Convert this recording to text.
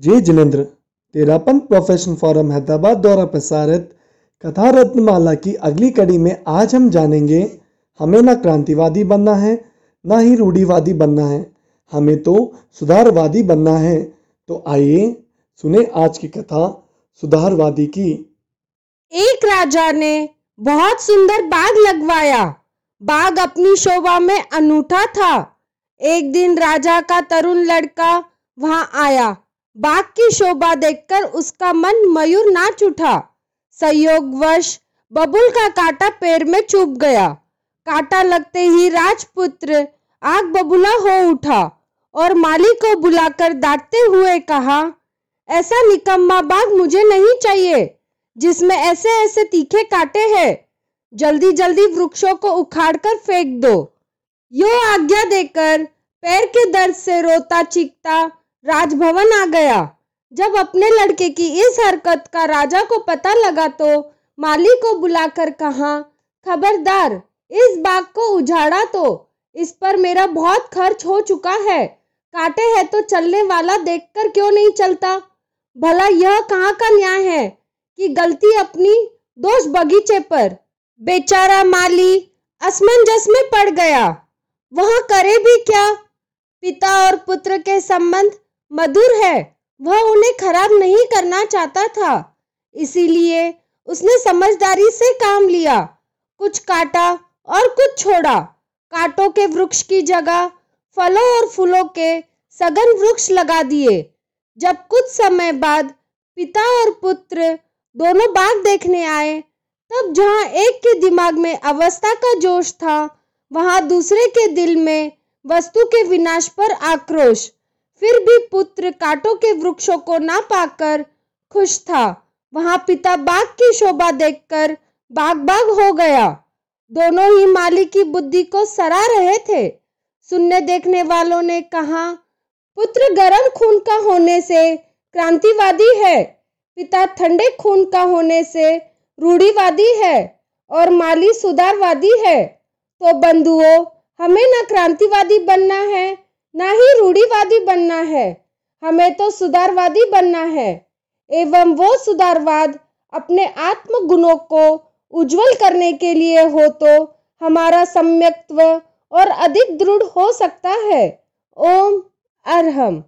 जी Jinendra Terapanth profession forum Hyderabad द्वारा प्रसारित कथा रत्नमाला की अगली कड़ी में आज हम जानेंगे, हमें ना क्रांतिवादी बनना है, ना ही रूढ़ीवादी बनना है, हमें तो सुधारवादी बनना है। तो आइए सुने आज की कथा सुधारवादी की। एक राजा ने बहुत सुंदर बाग लगवाया। बाग अपनी शोभा में अनूठा था। एक दिन राजा का तरुण लड़का वहाँ आया। बाग की शोभा देखकर उसका मन मयूर नाच उठा संयोगवश बबुल का कांटा पैर में चुभ गया। कांटा लगते ही राजपुत्र आग बबूला हो उठा और माली को बुलाकर डांटते हुए कहा, ऐसा निकम्मा बाग मुझे नहीं चाहिए, जिसमें ऐसे ऐसे तीखे कांटे हैं। जल्दी जल्दी वृक्षों को उखाड़कर फेंक दो। यो आज्ञा देकर पैर के दर्द से रोता चीखता राजभवन आ गया। जब अपने लड़के की इस हरकत का राजा को पता लगा तो माली को बुलाकर कहा, खबरदार, इस बाग को उजाड़ा तो। इस पर मेरा बहुत खर्च हो चुका है। कांटे हैं तो चलने वाला देखकर क्यों नहीं चलता? भला यह कहाँ का न्याय है कि गलती अपनी दोष बगीचे पर? बेचारा माली असमंजस में पड़ गया। वह करे भी क्या? पिता और पुत्र के संबंध मधुर है, वह उन्हें खराब नहीं करना चाहता था। इसीलिए उसने समझदारी से काम लिया, कुछ काटा और कुछ छोड़ा। कांटों के वृक्ष की जगह फलों और फूलों के सघन वृक्ष लगा दिए। जब कुछ समय बाद पिता और पुत्र दोनों बाग देखने आए, तब जहाँ एक के दिमाग में अवस्था का जोश था, वहाँ दूसरे के दिल में वस्तु के विनाश पर आक्रोश। फिर भी पुत्र कांटों के वृक्षों को ना पाकर खुश था। वहाँ पिता बाग की शोभा देखकर बाग बाग हो गया। दोनों ही माली की बुद्धि को सरा रहे थे। सुनने देखने वालों ने कहा, पुत्र गर्म खून का होने से क्रांतिवादी है। पिता ठंडे खून का होने से रूढ़ीवादी है और माली सुधारवादी है। तो बंधुओं, हमें ना क्रांतिवादी बनना है ना ही रूढ़ीवादी बनना है। हमें तो सुधारवादी बनना है। एवं वो सुधारवाद अपने आत्म गुणों को उज्जवल करने के लिए हो तो हमारा सम्यक्त्व और अधिक दृढ़ हो सकता है। ओम अरहम।